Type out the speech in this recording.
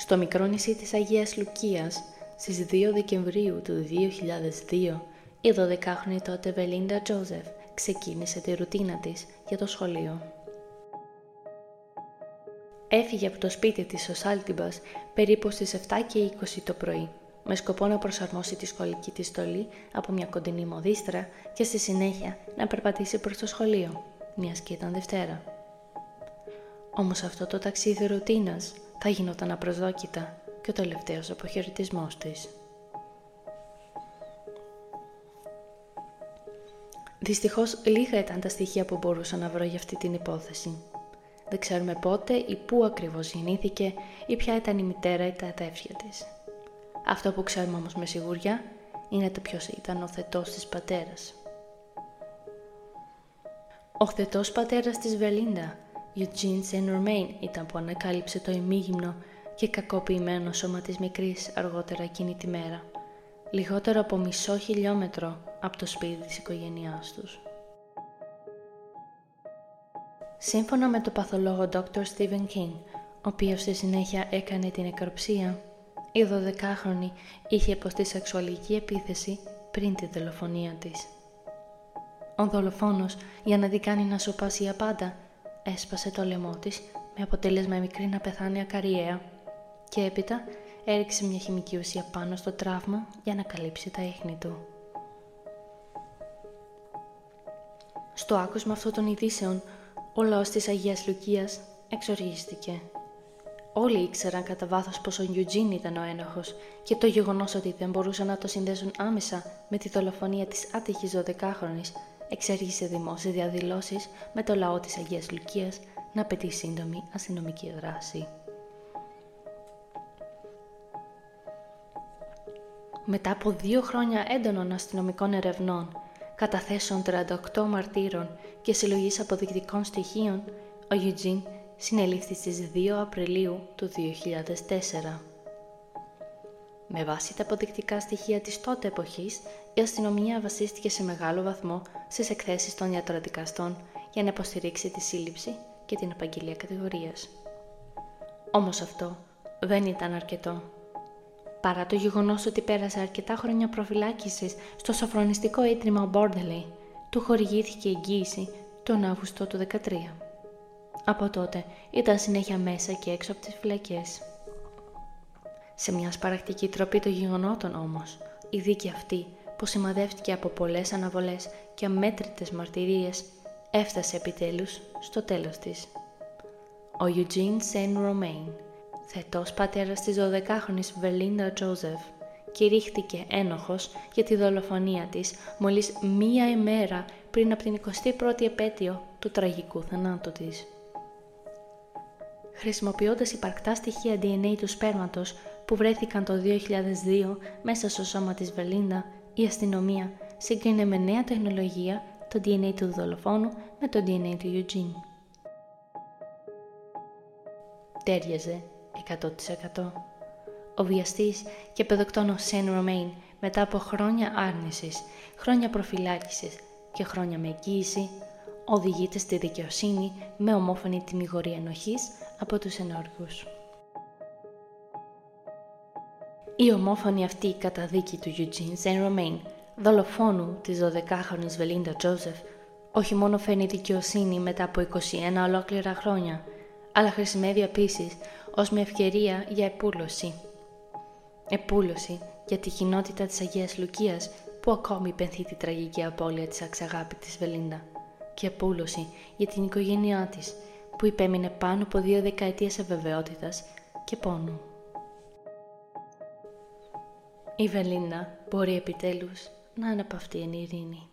Στο μικρό νησί της Αγίας Λουκίας, στις 2 Δεκεμβρίου του 2002, η 12χρονη τότε Βελίντα Τζόζεφ ξεκίνησε τη ρουτίνα της για το σχολείο. Έφυγε από το σπίτι της ο Σάλτιμπας περίπου στις 7 και 20 το πρωί, με σκοπό να προσαρμόσει τη σχολική της στολή από μια κοντινή μοδίστρα και στη συνέχεια να περπατήσει προς το σχολείο, μιας και ήταν Δευτέρα. Όμως αυτό το ταξίδι ρουτίνας θα γινόταν απροσδόκητα και ο τελευταίος αποχαιρετισμός της. Δυστυχώς λίγα ήταν τα στοιχεία που μπορούσα να βρω για αυτή την υπόθεση. Δεν ξέρουμε πότε ή πού ακριβώς γεννήθηκε ή ποια ήταν η μητέρα ή τα αδέρφια της. Αυτό που ξέρουμε όμως με σιγουριά είναι το ποιος ήταν ο θετός της πατέρας. Ο θετός πατέρας της Βελίντα, Eugene Saint Romain, ήταν που ανακάλυψε το ημίγυμνο και κακοποιημένο σώμα της μικρής αργότερα εκείνη τη μέρα, λιγότερο από μισό χιλιόμετρο από το σπίτι της οικογένειάς τους. Σύμφωνα με το παθολόγο Dr. Stephen King, ο οποίος στη συνέχεια έκανε την εκροψία, η 12χρονη είχε υποστεί σεξουαλική επίθεση πριν τη δολοφονία της. Ο δολοφόνος, για να δει κάνει να σοπάσει για πάντα, έσπασε το λαιμό της με αποτέλεσμα η μικρή να πεθάνει ακαριέα και έπειτα έριξε μια χημική ουσία πάνω στο τραύμα για να καλύψει τα ίχνη του. Στο άκουσμα αυτών των ειδήσεων, ο λαός της Αγίας Λουκίας εξοργίστηκε. Όλοι ήξεραν κατά βάθος πως ο Γιουτζίν ήταν ο ένοχος και το γεγονός ότι δεν μπορούσαν να το συνδέσουν άμεσα με τη δολοφονία της άτυχης 12χρονης εξέργησε δημόσιες διαδηλώσεις με το λαό της Αγίας Λουκίας να απαιτεί σύντομη αστυνομική δράση. Μετά από δύο χρόνια έντονων αστυνομικών ερευνών, καταθέσεων 38 μαρτύρων και συλλογής αποδεικτικών στοιχείων, ο Eugene συνελήφθη στις 2 Απριλίου του 2004. Με βάση τα αποδεικτικά στοιχεία της τότε εποχής, η αστυνομία βασίστηκε σε μεγάλο βαθμό στις εκθέσεις των ιατροδικαστών για να υποστηρίξει τη σύλληψη και την επαγγελία κατηγορίας. Όμως αυτό δεν ήταν αρκετό. Παρά το γεγονός ότι πέρασε αρκετά χρόνια προφυλάκησης στο σοφρονιστικό ίδρυμα Bordeley, του χορηγήθηκε εγγύηση τον Αύγουστο του 2013. Από τότε ήταν συνέχεια μέσα και έξω από τις φυλακές. Σε μια σπαρακτική τροπή των γεγονότων όμως, η δίκη αυτή που σημαδεύτηκε από πολλές αναβολές και αμέτρητες μαρτυρίες έφτασε επιτέλους στο τέλος της. Ο Eugene Saint Romain θετός πατέρας της 12χρονης Βελίντα Τζόζεφ, κηρύχθηκε ένοχος για τη δολοφονία της μόλις μία ημέρα πριν από την 21η επέτειο του τραγικού θανάτου της. Χρησιμοποιώντας υπαρκτά στοιχεία DNA του σπέρματος που βρέθηκαν το 2002 μέσα στο σώμα της Βελίντα, η αστυνομία σύγκρινε με νέα τεχνολογία το DNA του δολοφόνου με το DNA του Eugene. Τέριαζε 100%. Ο βιαστής και παιδοκτόνος Σεν Ρωμέιν μετά από χρόνια άρνησης, χρόνια προφυλάκησης και χρόνια με εγγύηση οδηγείται στη δικαιοσύνη με ομόφωνη ετυμηγορία ενοχής από τους ενόρκους. Η ομόφωνη αυτή καταδίκη του Eugene Σεν Ρωμέιν, δολοφόνου της 12χρονης Βελίντα Τζόζεφ, όχι μόνο φέρνει δικαιοσύνη μετά από 21 ολόκληρα χρόνια, αλλά χρησιμεύει επίσης ως μια ευκαιρία για επούλωση. Επούλωση για τη κοινότητα της Αγίας Λουκίας που ακόμη πενθεί τη τραγική απώλεια της αξιαγάπητης Βελίντα και επούλωση για την οικογένειά της που υπέμεινε πάνω από δύο δεκαετίες αβεβαιότητας και πόνου. Η Βελίντα μπορεί επιτέλους να αναπαυτεί εν ειρήνη.